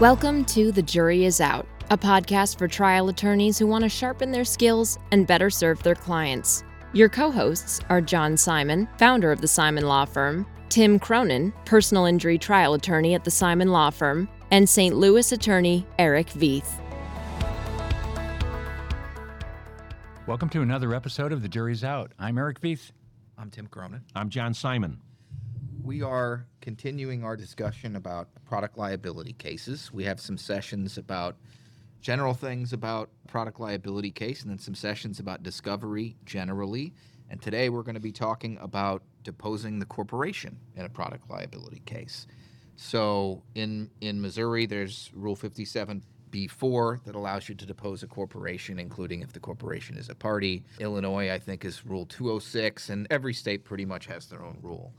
Welcome to The Jury Is Out, a podcast for trial attorneys who want to sharpen their skills and better serve their clients. Your co hosts are John Simon, founder of the Simon Law Firm, Tim Cronin, personal injury trial attorney at the Simon Law Firm, and St. Louis attorney Eric Veith. Welcome to another episode of The Jury's Out. I'm Eric Veith. I'm Tim Cronin. I'm John Simon. We are continuing our discussion about product liability cases. We have some sessions about general things about product liability case and then some sessions about discovery generally. And today we're going to be talking about deposing the corporation in a product liability case. So in in Missouri there's rule 57 B4 that allows you to depose a corporation, including if the corporation is a party. Illinois, I think, is Rule 206, and every state pretty much has their own rule.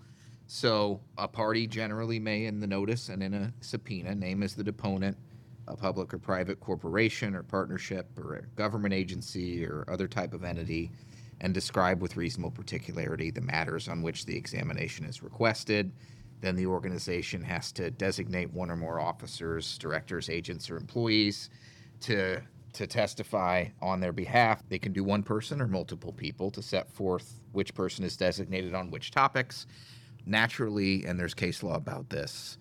So a party generally may, in the notice and in a subpoena, name as the deponent a public or private corporation or partnership or a government agency or other type of entity and describe with reasonable particularity the matters on which the examination is requested. Then the organization has to designate one or more officers, directors, agents, or employees to to testify on their behalf. They can do one person or multiple people to set forth which person is designated on which topics naturally, and there's case law about this,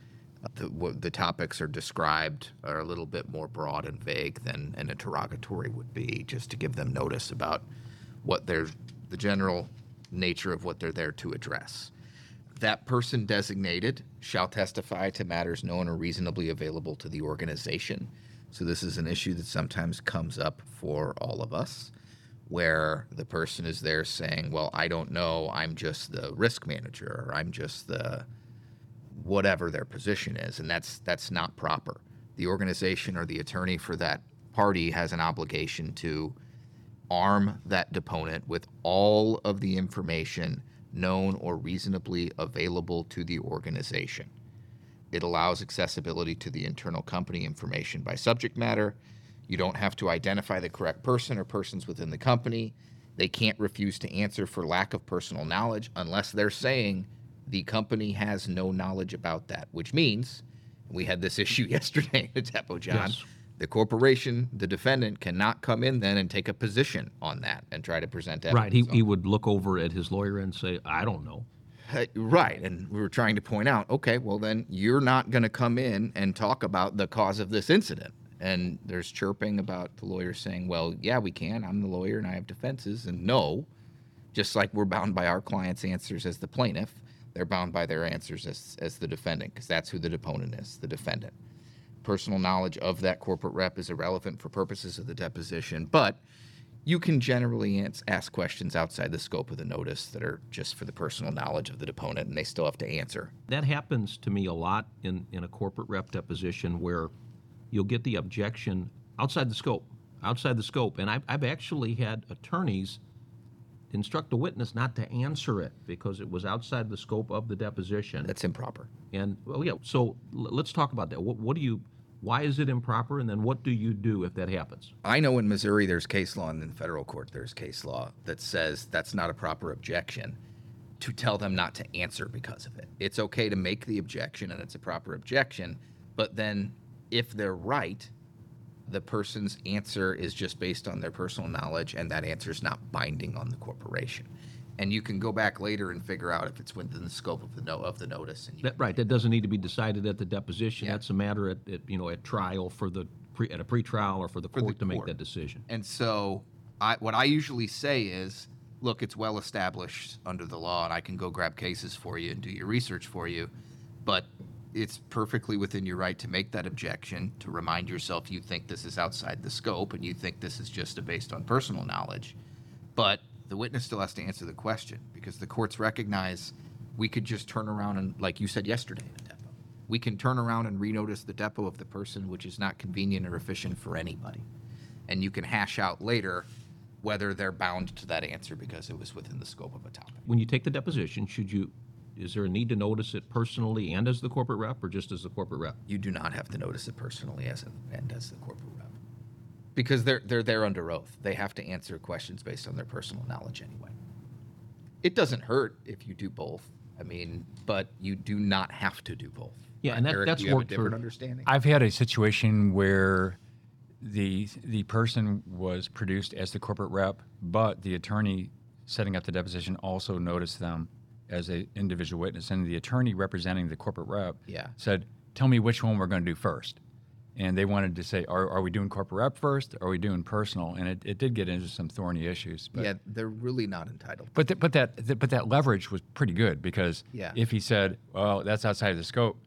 the, the topics are described are a little bit more broad and vague than an interrogatory would be, just to give them notice about what they're, the general nature of what they're there to address. That person designated shall testify to matters known or reasonably available to the organization. So, this is an issue that sometimes comes up for all of us where the person is there saying, Well, I don't know, I'm just the risk manager, or I'm just the whatever their position is. And that's that's not proper. The organization or the attorney for that party has an obligation to arm that deponent with all of the information known or reasonably available to the organization. It allows accessibility to the internal company information by subject matter you don't have to identify the correct person or persons within the company. They can't refuse to answer for lack of personal knowledge unless they're saying the company has no knowledge about that, which means we had this issue yesterday at Depo John. Yes. The corporation, the defendant, cannot come in then and take a position on that and try to present evidence. Right. He, he would look over at his lawyer and say, I don't know. Uh, right. And we were trying to point out, okay, well, then you're not going to come in and talk about the cause of this incident and there's chirping about the lawyer saying, "Well, yeah, we can. I'm the lawyer and I have defenses." And no, just like we're bound by our client's answers as the plaintiff, they're bound by their answers as, as the defendant because that's who the deponent is, the defendant. Personal knowledge of that corporate rep is irrelevant for purposes of the deposition, but you can generally ask questions outside the scope of the notice that are just for the personal knowledge of the deponent, and they still have to answer. That happens to me a lot in, in a corporate rep deposition where you'll get the objection outside the scope, outside the scope. And I've, I've actually had attorneys instruct the witness not to answer it because it was outside the scope of the deposition. That's improper. And well, yeah. So l- let's talk about that. What, what do you? Why is it improper? And then what do you do if that happens? I know in Missouri there's case law, and in federal court there's case law that says that's not a proper objection to tell them not to answer because of it. It's okay to make the objection, and it's a proper objection, but then if they're right, the person's answer is just based on their personal knowledge, and that answer is not binding on the corporation. And you can go back later and figure out if it's within the scope of the no, of the notice. And that, right, that doesn't need to be decided at the deposition. Yeah. That's a matter at, at, you know at trial for the pre, at a pretrial or for the court the to court. make that decision. And so, I, what I usually say is, look, it's well established under the law, and I can go grab cases for you and do your research for you, but it's perfectly within your right to make that objection, to remind yourself you think this is outside the scope and you think this is just based on personal knowledge. But the witness still has to answer the question because the courts recognize we could just turn around and, like you said yesterday we can turn around and renotice the depo of the person, which is not convenient or efficient for anybody. And you can hash out later whether they're bound to that answer because it was within the scope of a topic. When you take the deposition, should you is there a need to notice it personally and as the corporate rep, or just as the corporate rep? You do not have to notice it personally as a, and as the corporate rep, because they're they're there under oath. They have to answer questions based on their personal knowledge anyway. It doesn't hurt if you do both. I mean, but you do not have to do both. Yeah, and that, Eric, that's do you have a worked different for. understanding? I've had a situation where the the person was produced as the corporate rep, but the attorney setting up the deposition also noticed them as an individual witness, and the attorney representing the corporate rep Yeah. said, "Tell me which one we're going to do first. And they wanted to say, "Are, are we doing corporate rep first? Or are we doing personal?" And it, it did get into some thorny issues. But yeah, they're really not entitled. but th- but that th- but that leverage was pretty good because Yeah. if he said, "Well, that's outside of the scope,"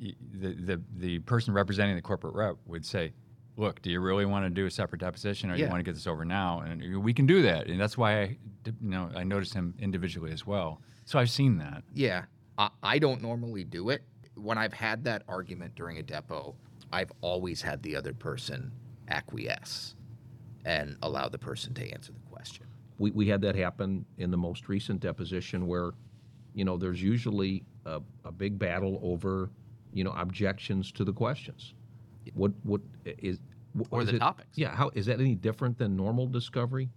the the the person representing the corporate rep would say, "Look, do you really want to do a separate deposition, or do you want to get this over now?" And we can do that, and that's why I did- you know I noticed him individually as well. So I've seen that. Yeah, I, I don't normally do it. When I've had that argument during a depo, I've always had the other person acquiesce and allow the person to answer the question. we, we had that happen in the most recent deposition where, you know, there's usually a, a big battle over, you know, objections to the questions. What what is wh- Or is the it- topics. Yeah, how is that any different than normal discovery?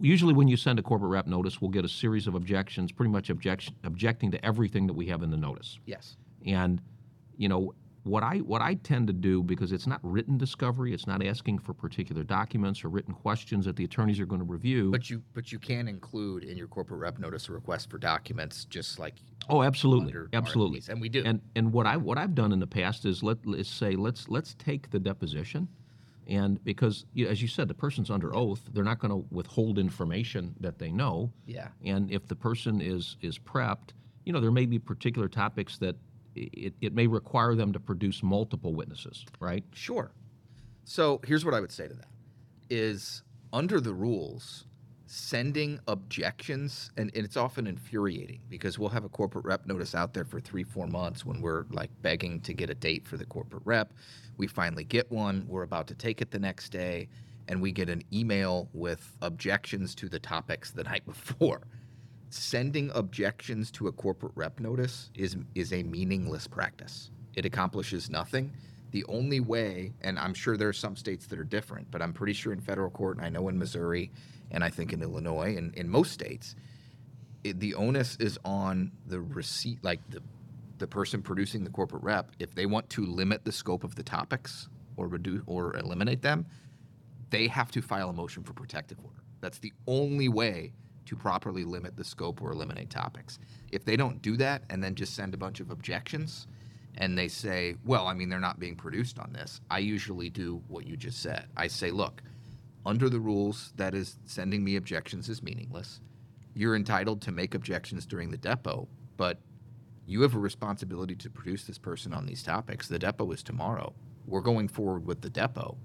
Usually, when you send a corporate rep notice, we'll get a series of objections, pretty much objection objecting to everything that we have in the notice. Yes. And you know what I what I tend to do because it's not written discovery, it's not asking for particular documents or written questions that the attorneys are going to review. But you but you can include in your corporate rep notice a request for documents, just like Oh, absolutely, absolutely, RFPs, and we do. And and what I what I've done in the past is let let's say let's let's take the deposition, and because you as you said, the person's under oath, they're not going to withhold information that they know. Yeah. And if the person is is prepped, you know, there may be particular topics that it, it may require them to produce multiple witnesses, right? Sure. So here's what I would say to that is under the rules, sending objections, and, and it's often infuriating because we'll have a corporate rep notice out there for three, four months when we're like begging to get a date for the corporate rep. We finally get one. We're about to take it the next day, and we get an email with objections to the topics the night before. Sending objections to a corporate rep notice is is a meaningless practice. It accomplishes nothing. The only way, and I'm sure there are some states that are different, but I'm pretty sure in federal court, and I know in Missouri, and I think in Illinois, and in most states, it, the onus is on the receipt, like the the person producing the corporate rep. If they want to limit the scope of the topics or reduce or eliminate them, they have to file a motion for protective order. That's the only way to properly limit the scope or eliminate topics. If they don't do that and then just send a bunch of objections and they say, well, I mean, they're not being produced on this, I usually do what you just said. I say, look, under the rules, that is, sending me objections is meaningless. You're entitled to make objections during the depo, but you have a responsibility to produce this person on these topics. The depo is tomorrow. We're going forward with the depo,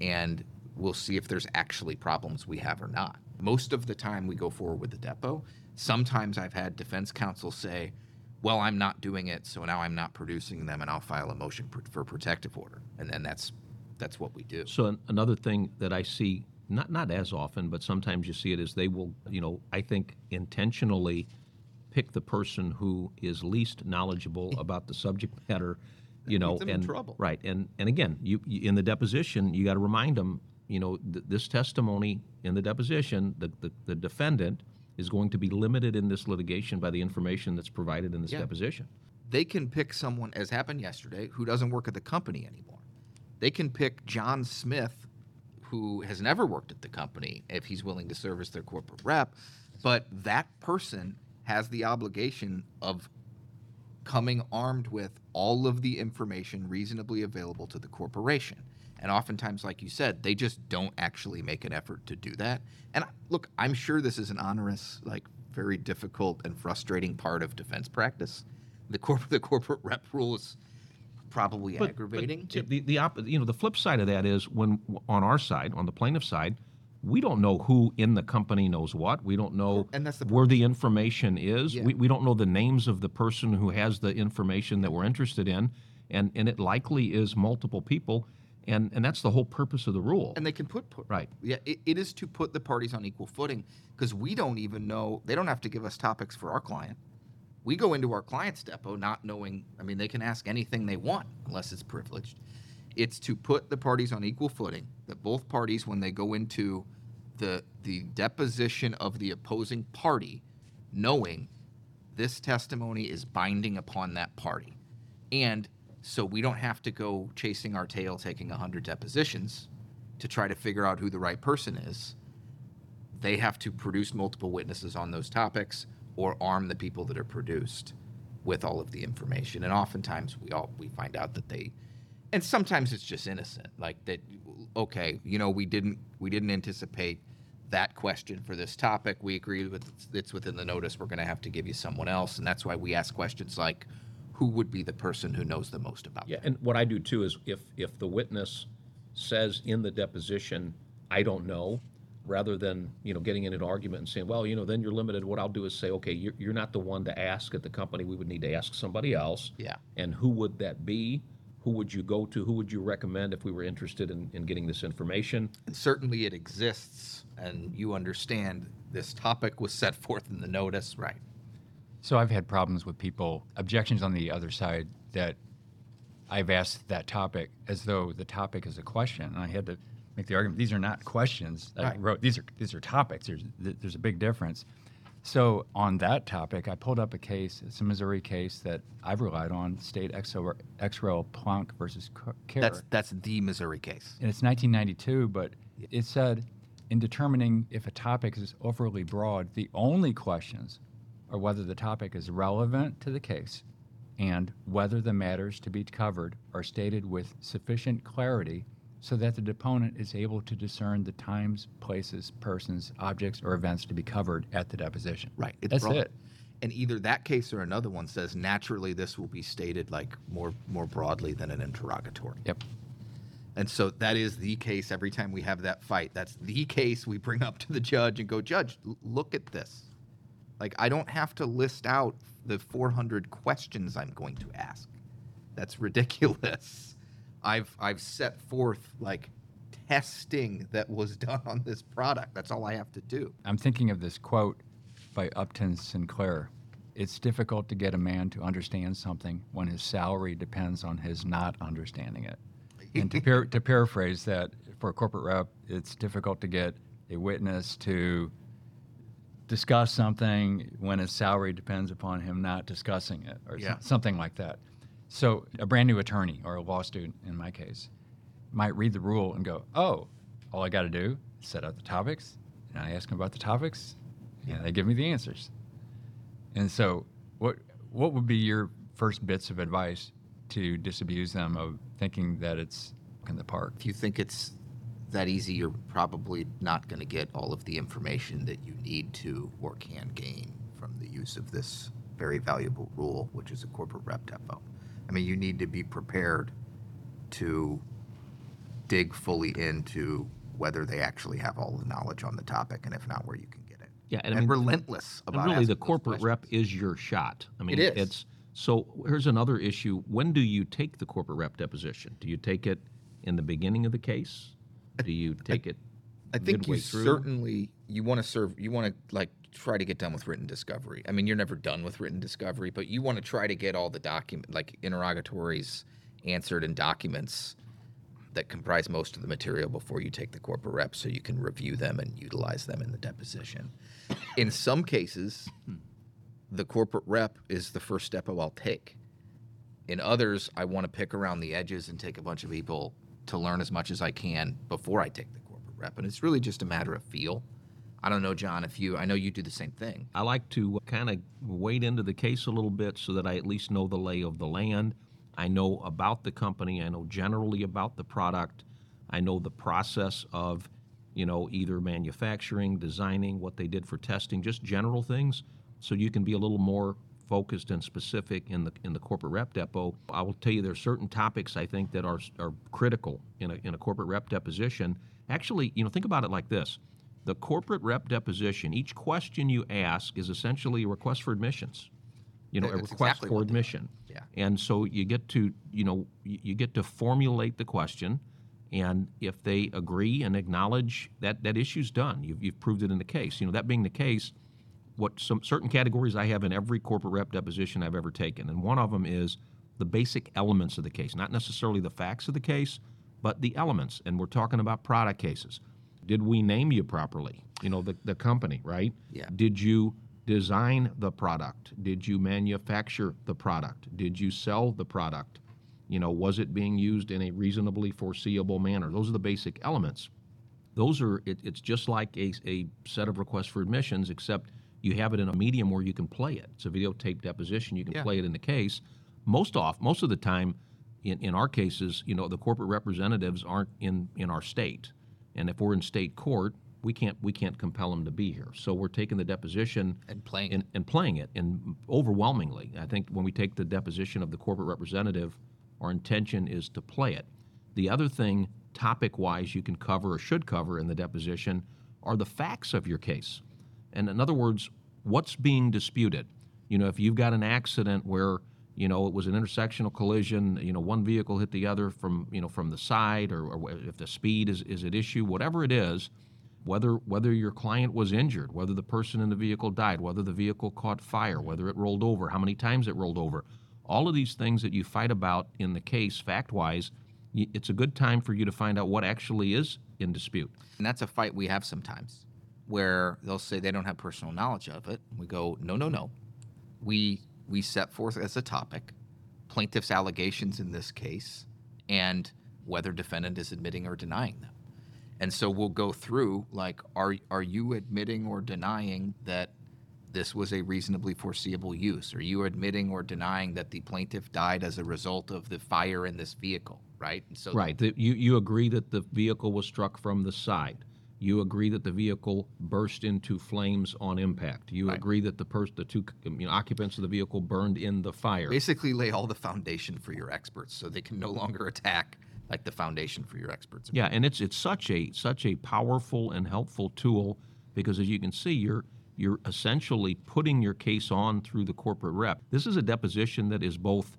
and we'll see if there's actually problems we have or not. Most of the time, we go forward with the depo. Sometimes I've had defense counsel say, well, I'm not doing it, so now I'm not producing them, and I'll file a motion pr- for protective order, and then that's that's what we do. So an, another thing that I see, not not as often, but sometimes you see it is they will, you know, I think intentionally pick the person who is least knowledgeable about the subject matter, you know, them in and trouble. right, and and again, you, you in the deposition, you got to remind them, you know, th- this testimony in the deposition, the, the the defendant is going to be limited in this litigation by the information that's provided in this Yeah. deposition. they can pick someone, as happened yesterday, who doesn't work at the company anymore. They can pick John Smith, who has never worked at the company, if he's willing to serve as their corporate rep. But that person has the obligation of coming armed with all of the information reasonably available to the corporation. And oftentimes, like you said, they just don't actually make an effort to do that. And look, I'm sure this is an onerous, like very difficult and frustrating part of defense practice. The corp- the corporate rep rule is probably But- aggravating. But the the op- you know the flip side of that is when on our side, on the plaintiff side, we don't know who in the company knows what. We don't know And that's the where the information is. Yeah. We, we don't know the names of the person who has the information that we're interested in, and and it likely is multiple people, and and that's the whole purpose of the rule. and they can put, put Right. Yeah, it, it is to put the parties on equal footing because we don't even know. They don't have to give us topics for our client. We go into our client's depo not knowing. I mean, they can ask anything they want unless it's privileged. It's to put the parties on equal footing. That both parties, when they go into the the deposition of the opposing party, knowing this testimony is binding upon that party. And so we don't have to go chasing our tail, taking 100 depositions to try to figure out who the right person is. They have to produce multiple witnesses on those topics or arm the people that are produced with all of the information. And oftentimes we all we find out that they and sometimes it's just innocent like that okay, you know, we didn't we didn't anticipate that question for this topic. We agree with it's within the notice. We're going to have to give you someone else, and that's why we ask questions like, "Who would be the person who knows the most about?" That? Yeah, that? and what I do too is if, if the witness says in the deposition, I don't know, rather than, you know, getting in an argument and saying, well, you know, then you're limited, what I'll do is say, okay, you're, you're not the one to ask at the company, we would need to ask somebody else. Yeah. And who would that be? Who would you go to? Who would you recommend if we were interested in, in getting this information? And certainly it exists, and you understand this topic was set forth in the notice, right? So I've had problems with people, objections on the other side that I've asked that topic as though the topic is a question. And I had to make the argument, these are not questions. I Right. wrote, these are, these are topics. There's, there's a big difference. So on that topic, I pulled up a case, it's a Missouri case that I've relied on, State XO XREL Plunk versus Koehr. That's that's the Missouri case. and it's 1992, but it said in determining if a topic is overly broad, the only questions are whether the topic is relevant to the case and whether the matters to be covered are stated with sufficient clarity so that the deponent is able to discern the times, places, persons, objects, or events to be covered at the deposition. Right. It's That's broad. it. And either that case or another one says naturally this will be stated like more more broadly than an interrogatory. Yep. And so that is the case every time we have that fight. That's the case we bring up to the judge and go, Judge, look at this. Like, I don't have to list out the 400 questions I'm going to ask. That's ridiculous. I've, I've set forth like testing that was done on this product. That's all I have to do. I'm thinking of this quote by Upton Sinclair. It's difficult to get a man to understand something when his salary depends on his not understanding it. And to, par- to paraphrase that, for a corporate rep, it's difficult to get a witness to discuss something when his salary depends upon him not discussing it, or Yeah. so- something like that. So, a brand new attorney or a law student, in my case, might read the rule and go, "Oh, all I got to do is set out the topics, and I ask them about the topics, and they give me the answers." And so, what what would be your first bits of advice to disabuse them of thinking that it's in the park? If you think it's that easy, you're probably not going to get all of the information that you need to or can gain from the use of this very valuable rule, which is a corporate rep depo. I mean, you need to be prepared to dig fully into whether they actually have all the knowledge on the topic, and if not, where you can get it. Yeah, and I mean- relentless And really, the asking those corporate rep questions. is your shot. I mean, It is. It's so. Here's another issue. When do you take the corporate rep deposition? Do you take it in the beginning of the case? Do you take it I think you through? certainly you want to serve you want to like try to get done with written discovery. I mean, you're never done with written discovery, but you want to try to get all the document like interrogatories answered and documents that comprise most of the material before you take the corporate rep so you can review them and utilize them in the deposition. In some cases, the corporate rep is the first step I'll take. In others, I want to pick around the edges and take a bunch of people to learn as much as I can before I take the corporate rep. And it's really just a matter of feel. I don't know, John, if you, I know you do the same thing. I like to kind of wade into the case a little bit so that I at least know the lay of the land. I know about the company. I know generally about the product. I know the process of, you know, either manufacturing, designing, what they did for testing, just general things. So you can be a little more focused and specific in the in the corporate rep depo. I will tell you there are certain topics I think that are are critical in a in a corporate rep deposition. Actually, you know, think about it like this. The corporate rep deposition, each question you ask is essentially a request for admissions. You know, a request exactly for what they are. admission. Yeah. And so you get to, you know, you you get to formulate the question, and if they agree and acknowledge that that issue's done, you've, you've proved it in the case. You know, that being the case, what some certain categories I have in every corporate rep deposition I've ever taken, and one of them is the basic elements of the case, not necessarily the facts of the case, but the elements. And we're talking about product cases. Did we name you properly? You know, the, the company, right? Yeah. Did you design the product? Did you manufacture the product? Did you sell the product? You know, was it being used in a reasonably foreseeable manner? Those are the basic elements. Those are, it, it's just like a, a set of requests for admissions, except you have it in a medium where you can play it. It's a videotape deposition. You can Yeah. play it in the case. Most off, most of the time, in, in our cases, you know, the corporate representatives aren't in, in our state, and if we're in state court, we can't we can't compel them to be here. So we're taking the deposition And playing and, and playing it, and overwhelmingly, I think when we take the deposition of the corporate representative, our intention is to play it. The other thing, topic-wise, you can cover or should cover in the deposition are the facts of your case. And in other words, what's being disputed? You know, if you've got an accident where you know it was an intersectional collision, you know, one vehicle hit the other from you know from the side, or, or if the speed is, is at issue, whatever it is, whether whether your client was injured, whether the person in the vehicle died, whether the vehicle caught fire, whether it rolled over, how many times it rolled over, all of these things that you fight about in the case, fact-wise, it's a good time for you to find out what actually is in dispute. And that's a fight we have sometimes where they'll say they don't have personal knowledge of it. We go, no, no, no. We we set forth as a topic plaintiff's allegations in this case and whether defendant is admitting or denying them. And so we'll go through like are are you admitting or denying that this was a reasonably foreseeable use? Are you admitting or denying that the plaintiff died as a result of the fire in this vehicle, right? And so Right. The, you, you agree that the vehicle was struck from the side. You agree that the vehicle burst into flames on impact. You Right. agree that the pers- the two you know, occupants of the vehicle burned in the fire. basically lay all the foundation for your experts so they can no longer attack like the foundation for your experts. Yeah, and it's it's such a such a powerful and helpful tool because as you can see, you're you're essentially putting your case on through the corporate rep. This is a deposition that is both,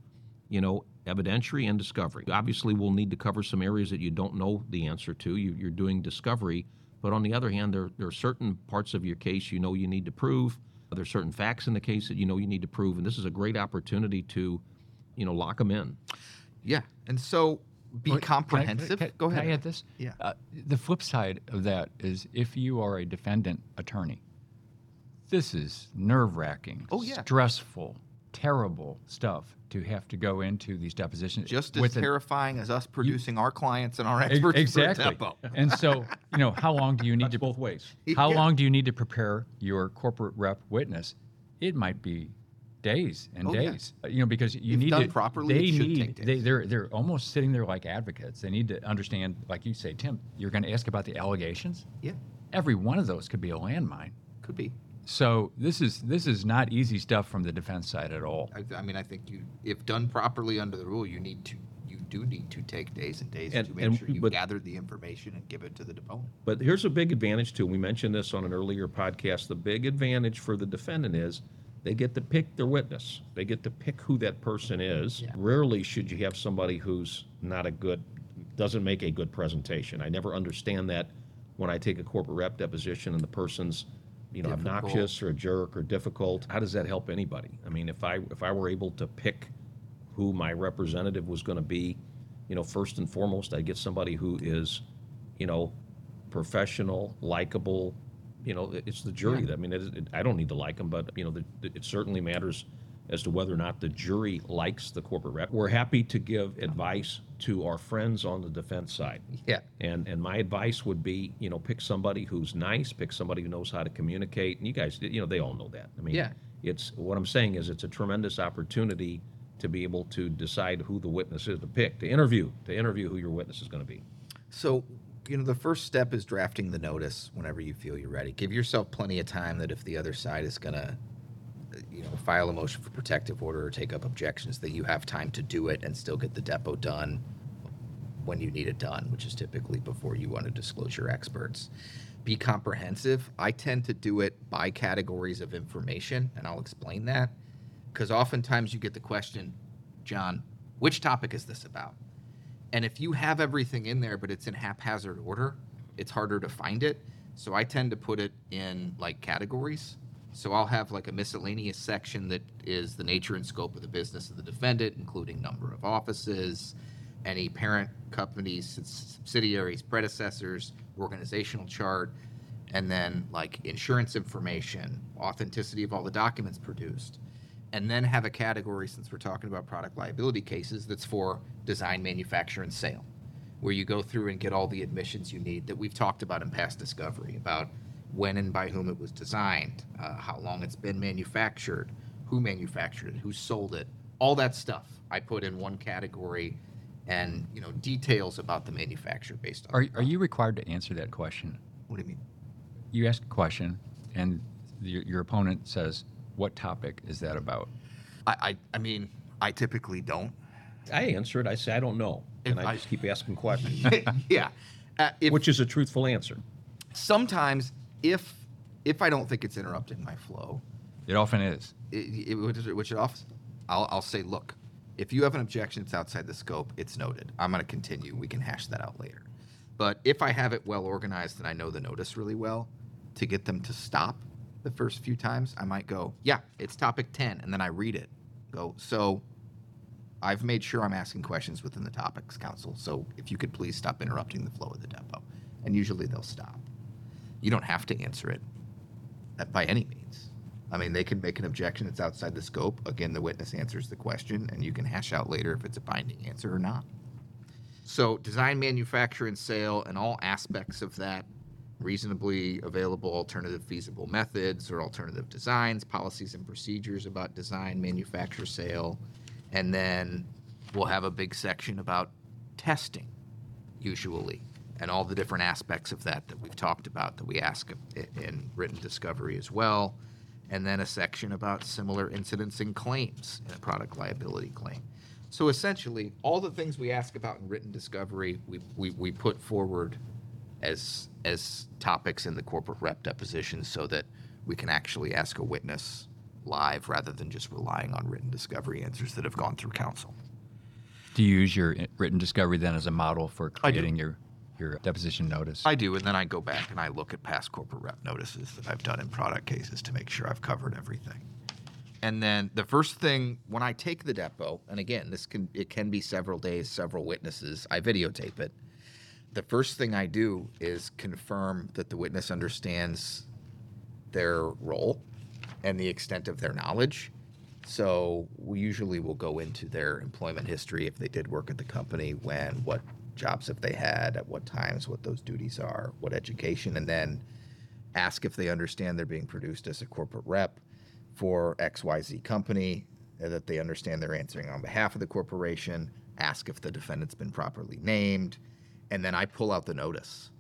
you know, evidentiary and discovery. Obviously, we'll need to cover some areas that you don't know the answer to. You, you're doing discovery, but on the other hand, there there are certain parts of your case you know you need to prove. There are certain facts in the case that you know you need to prove, and this is a great opportunity to, you know, lock them in. Yeah, and so be Wait, can I- comprehensive. can- Go can ahead. I add this? Yeah. Uh, the flip side of that is if you are a defendant attorney, this is nerve wracking, Oh, yeah. stressful, terrible stuff to have to go into these depositions. Just as with an- terrifying as us producing our clients and our experts exactly. for a depo. and so, you know, how long do you need That's to both ways. How Yeah. long do you need to prepare your corporate rep witness? It might be days and Oh, days. Uh, You know, because you If need done to. properly, they it need. take They, they're they're almost sitting there like advocates. They need to understand, like you say, Tim. You're going to ask about the allegations. Yeah, Every one of those could be a landmine. could be. So this is this is not easy stuff from the defense side at all. I, I mean, I think you, if done properly under the rule, you need to, you do need to take days and days And- to make and- sure you but- gathered the information and give it to the deponent. But here's a big advantage too. We mentioned this on an earlier podcast. The big advantage for the defendant is they get to pick their witness. They get to pick who that person is. Yeah. Rarely should you have somebody who's not a good, doesn't make a good presentation. I never understand that when I take a corporate rep deposition and the person's, you know, Difficult. obnoxious or a jerk or difficult. How does that help anybody? I mean, if I if I were able to pick who my representative was going to be, you know, first and foremost, I'd get somebody who is, you know, professional, likable. You know, it's the jury. I mean, it, it, I don't need to like them, but you know, the, it certainly matters as to whether or not the jury likes the corporate rep. We're happy to give advice to our friends on the defense side. Yeah. And and my advice would be, you know, pick somebody who's nice, pick somebody who knows how to communicate. And you guys, you know, they all know that. I mean, Yeah. it's what I'm saying is it's a tremendous opportunity to be able to decide who the witness is to pick, to interview, to interview who your witness is going to be. So, you know, the first step is drafting the notice whenever you feel you're ready. Give yourself plenty of time that if the other side is going to, you know, file a motion for protective order or take up objections, that you have time to do it and still get the depo done when you need it done, which is typically before you want to disclose your experts. Be comprehensive. I tend to do it by categories of information, and I'll explain that. Because oftentimes you get the question, John, which topic is this about? And if you have everything in there, but it's in haphazard order, it's harder to find it. So I tend to put it in like categories. So I'll have like a miscellaneous section that is the nature and scope of the business of the defendant, including number of offices, any parent companies, subsidiaries, predecessors, organizational chart. and then like insurance information, authenticity of all the documents produced, and then have a category since we're talking about product liability cases that's for design, manufacture, and sale, where you go through and get all the admissions you need that we've talked about in past discovery about when and by whom it was designed, uh, how long it's been manufactured, who manufactured it, who sold it, all that stuff I put in one category, and you know details about the manufacturer based on. Are, are you required to answer that question? What do you mean? You ask a question, and your, your opponent says, "What topic is that about?" I, I I mean I typically don't. I answer it. I say I don't know, and I I- just keep asking questions, yeah. Uh, if, which is a truthful answer. sometimes if if I don't think it's interrupting my flow, It often is. it, it, which, which it often, I'll, I'll say, look, if you have an objection that's outside the scope, it's noted. I'm going to continue. We can hash that out later. But if I have it well organized and I know the notice really well, to get them to stop the first few times, I might go, yeah, it's topic 10. And then I read it. Go, so I've made sure I'm asking questions within the topics counsel. So if you could please stop interrupting the flow of the depo. And usually they'll stop. You don't have to answer it by any means. I mean, they can make an objection that's outside the scope. Again, the witness answers the question, and you can hash out later if it's a binding answer or not. So, design, manufacture, and sale, and all aspects of that reasonably available alternative feasible methods or alternative designs, policies and procedures about design, manufacture, sale, and then we'll have a big section about testing, usually, and all the different aspects of that that we've talked about that we ask in written discovery as well, and then a section about similar incidents and claims in a product liability claim. So essentially, all the things we ask about in written discovery, we, we, we put forward as as topics in the corporate rep deposition so that we can actually ask a witness live rather than just relying on written discovery answers that have gone through counsel. Do you use your eh, written discovery then as a model for I creating your your deposition notice? I do, and then I go back and I look at past corporate rep notices that I've done in product cases to make sure I've covered everything. And then the first thing when I take the depo, and again, this can it can be several days, several witnesses. I videotape it. The first thing I do is confirm that the witness understands their role and the extent of their knowledge. So we usually will go into their employment history if they did work at the company, when, what jobs have they had, at what times, what those duties are, what education, and then ask if they understand they're being produced as a corporate rep for XYZ company, that they understand they're answering on behalf of the corporation, ask if the defendant's been properly named, and then I pull out the notice.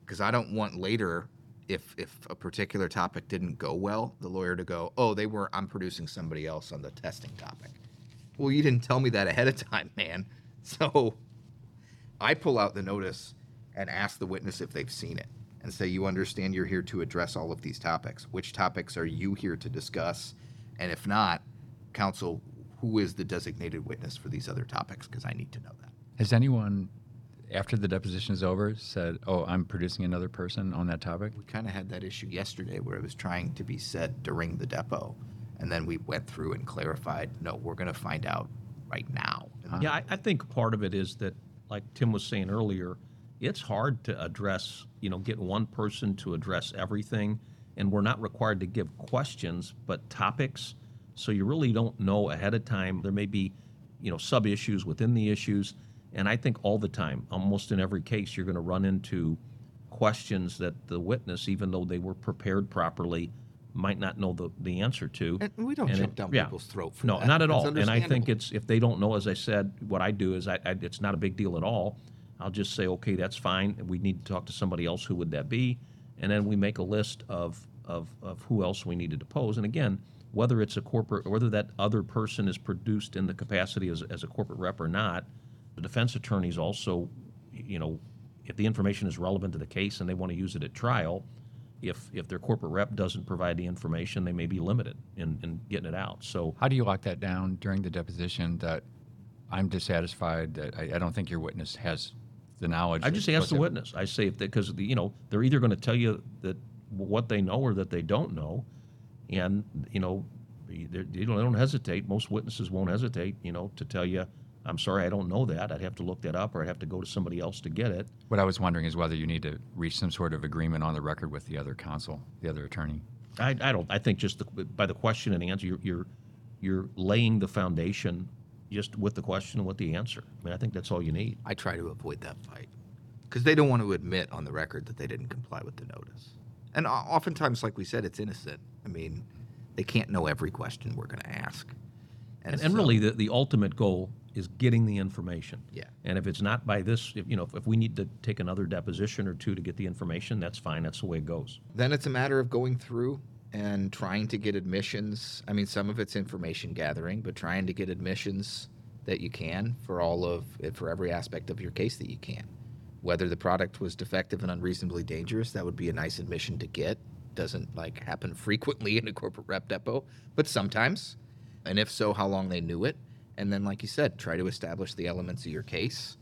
Because I don't want later, if if a particular topic didn't go well, the lawyer to go, oh, they were I'm producing somebody else on the testing topic. Well, you didn't tell me that ahead of time, man. So I pull out the notice and ask the witness if they've seen it and say, You understand you're here to address all of these topics. Which topics are you here to discuss? And if not, counsel, who is the designated witness for these other topics? Because I need to know that. Has anyone, after the deposition is over, said, "Oh, I'm producing another person on that topic"? We kind of had that issue yesterday where it was trying to be said during the depo. And then we went through and clarified, no, we're going to find out right now. Yeah, I, I think part of it is that, like Tim was saying earlier, it's hard to address, you know, get one person to address everything, and we're not required to give questions, but topics. So you really don't know ahead of time. There may be, you know, sub issues within the issues, and I think all the time, almost in every case, you're going to run into questions that the witness, even though they were prepared properly, might not know the, the answer to. And we don't And jump it- down yeah. people's throat for No, that. not at all. And I think it's if they don't know, as I said, what I do is I, I it's not a big deal at all. I'll just say, okay, that's fine. We need to talk to somebody else. Who would that be? And then we make a list of of, of who else we need to depose. And again, whether it's a corporate, or whether that other person is produced in the capacity as, as a corporate rep or not, the defense attorneys also, you know, if the information is relevant to the case and they want to use it at trial, if if their corporate rep doesn't provide the information, they may be limited in, in getting it out. So How do you lock that down during the deposition that I'm dissatisfied that I, I don't think your witness has the knowledge? I just ask the witness. I say if because you know they're either going to tell you that what they know or that they don't know, and you know they, don't, they don't hesitate. Most witnesses won't hesitate. You know to tell you, I'm sorry, I don't know that. I'd have to look that up, or I'd have to go to somebody else to get it. What I was wondering is whether you need to reach some sort of agreement on the record with the other counsel, the other attorney. I, I don't. I think just the, by the question and answer, you're, you're you're laying the foundation just with the question and with the answer. I mean, I think that's all you need. I try to avoid that fight because they don't want to admit on the record that they didn't comply with the notice. And oftentimes, like we said, it's innocent. I mean, they can't know every question we're going to ask. And, and so- really, the, the ultimate goal is getting the information. Yeah. And if it's not by this, if, you know, if, if we need to take another deposition or two to get the information, that's fine. That's the way it goes. then it's a matter of going through and trying to get admissions. I mean, some of it's information gathering, but trying to get admissions that you can for all of for every aspect of your case that you can. Whether the product was defective and unreasonably dangerous, that would be a nice admission to get. Doesn't like happen frequently in a corporate rep depo, but sometimes. And if so, how long they knew it. And then, like you said, try to establish the elements of your case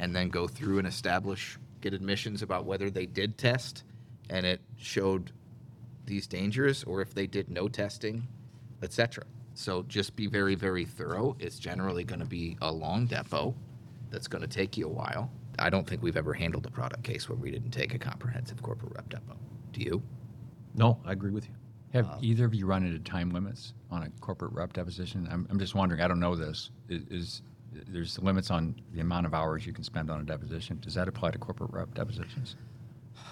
and then go through and establish, get admissions about whether they did test and it showed these dangers or if they did no testing, etc. So just be very, very thorough. It's generally going to be a long depo that's going to take you a while. I don't think we've ever handled a product case where we didn't take a comprehensive corporate rep depo. Do you? No, I agree with you. Have uh, either of you run into time limits on a corporate rep deposition? I'm, I'm just wondering. I don't know this. Is, is there's limits on the amount of hours you can spend on a deposition? Does that apply to corporate rep depositions?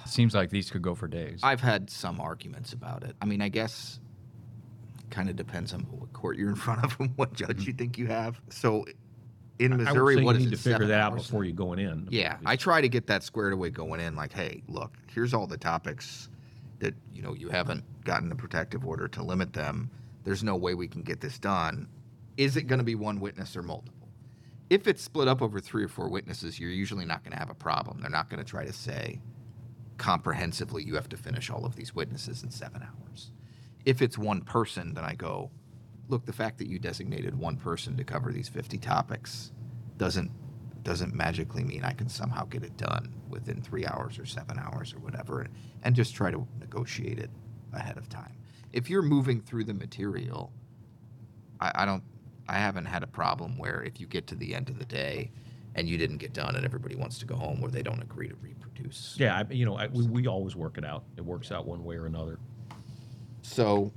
It seems like these could go for days. I've had some arguments about it. I mean, I guess kind of depends on what court you're in front of and what judge you mm-hmm. think you have. So in I would Missouri, say what you is need it, to figure that out hours? before you going in. Yeah, I try to get that squared away going in. Like, hey, look, here's all the topics that you know you haven't gotten a protective order to limit them. There's no way we can get this done. Is it going to be one witness or multiple? If it's split up over three or four witnesses, you're usually not going to have a problem. They're not going to try to say comprehensively you have to finish all of these witnesses in seven hours. If it's one person, then I go, look, the fact that you designated one person to cover these 50 topics doesn't doesn't magically mean I can somehow get it done within three hours or seven hours or whatever, and, just try to negotiate it ahead of time. If you're moving through the material, I, I don't, I haven't had a problem where if you get to the end of the day and you didn't get done and everybody wants to go home, where they don't agree to reproduce. Yeah, I, you know, I, we, we always work it out. It works out one way or another. So,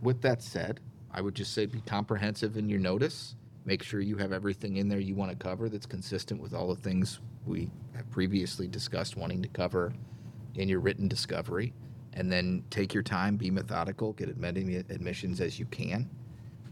with that said, I would just say be comprehensive in your notice. Make sure you have everything in there you want to cover that's consistent with all the things we have previously discussed wanting to cover in your written discovery. And then take your time, be methodical, get as many admissions as you can.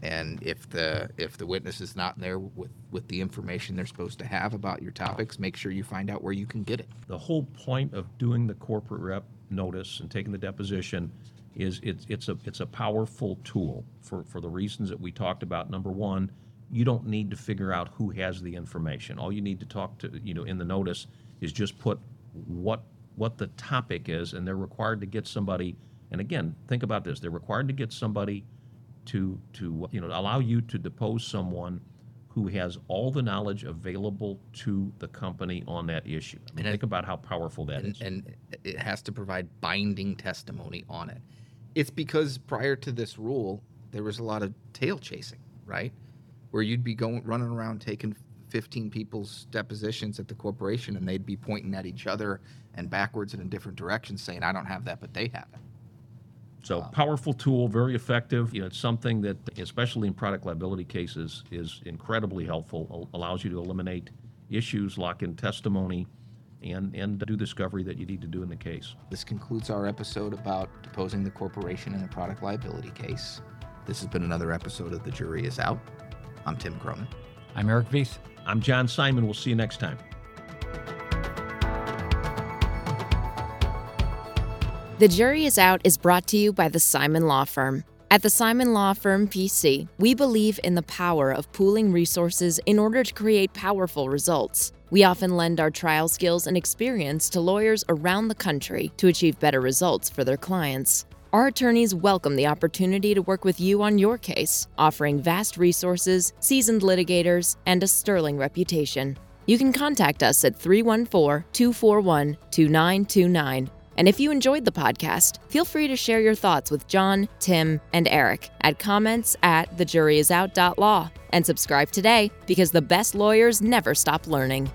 And if the if the witness is not there with, with the information they're supposed to have about your topics, make sure you find out where you can get it. The whole point of doing the corporate rep notice and taking the deposition is it's, it's a, it's a powerful tool for, for the reasons that we talked about. Number one, you don't need to figure out who has the information. All you need to talk to, you know, in the notice is just put what, what the topic is, and they're required to get somebody, and again, think about this, they're required to get somebody to, to, you know, allow you to depose someone who has all the knowledge available to the company on that issue. I mean, And think about how powerful that and, is. and it has to provide binding testimony on it. It's because prior to this rule, there was a lot of tail chasing, right? Where you'd be going running around taking 15 people's depositions at the corporation and they'd be pointing at each other and backwards and in different directions saying, I don't have that, but they have it. So um, powerful tool, very effective. You know, it's something that, especially in product liability cases, is incredibly helpful. al- Allows you to eliminate issues, lock in testimony, and and do discovery that you need to do in the case. This concludes our episode about deposing the corporation in a product liability case. This has been another episode of The Jury is Out. I'm Tim Cronin. I'm Eric Veith. I'm John Simon. We'll see you next time. The Jury is Out is brought to you by the Simon Law Firm. At the Simon Law Firm PC, we believe in the power of pooling resources in order to create powerful results. We often lend our trial skills and experience to lawyers around the country to achieve better results for their clients. Our attorneys welcome the opportunity to work with you on your case, offering vast resources, seasoned litigators, and a sterling reputation. You can contact us at 314 241 2929 And if you enjoyed the podcast, feel free to share your thoughts with John, Tim, and Eric at comments at thejuryisout.law. And subscribe today because the best lawyers never stop learning.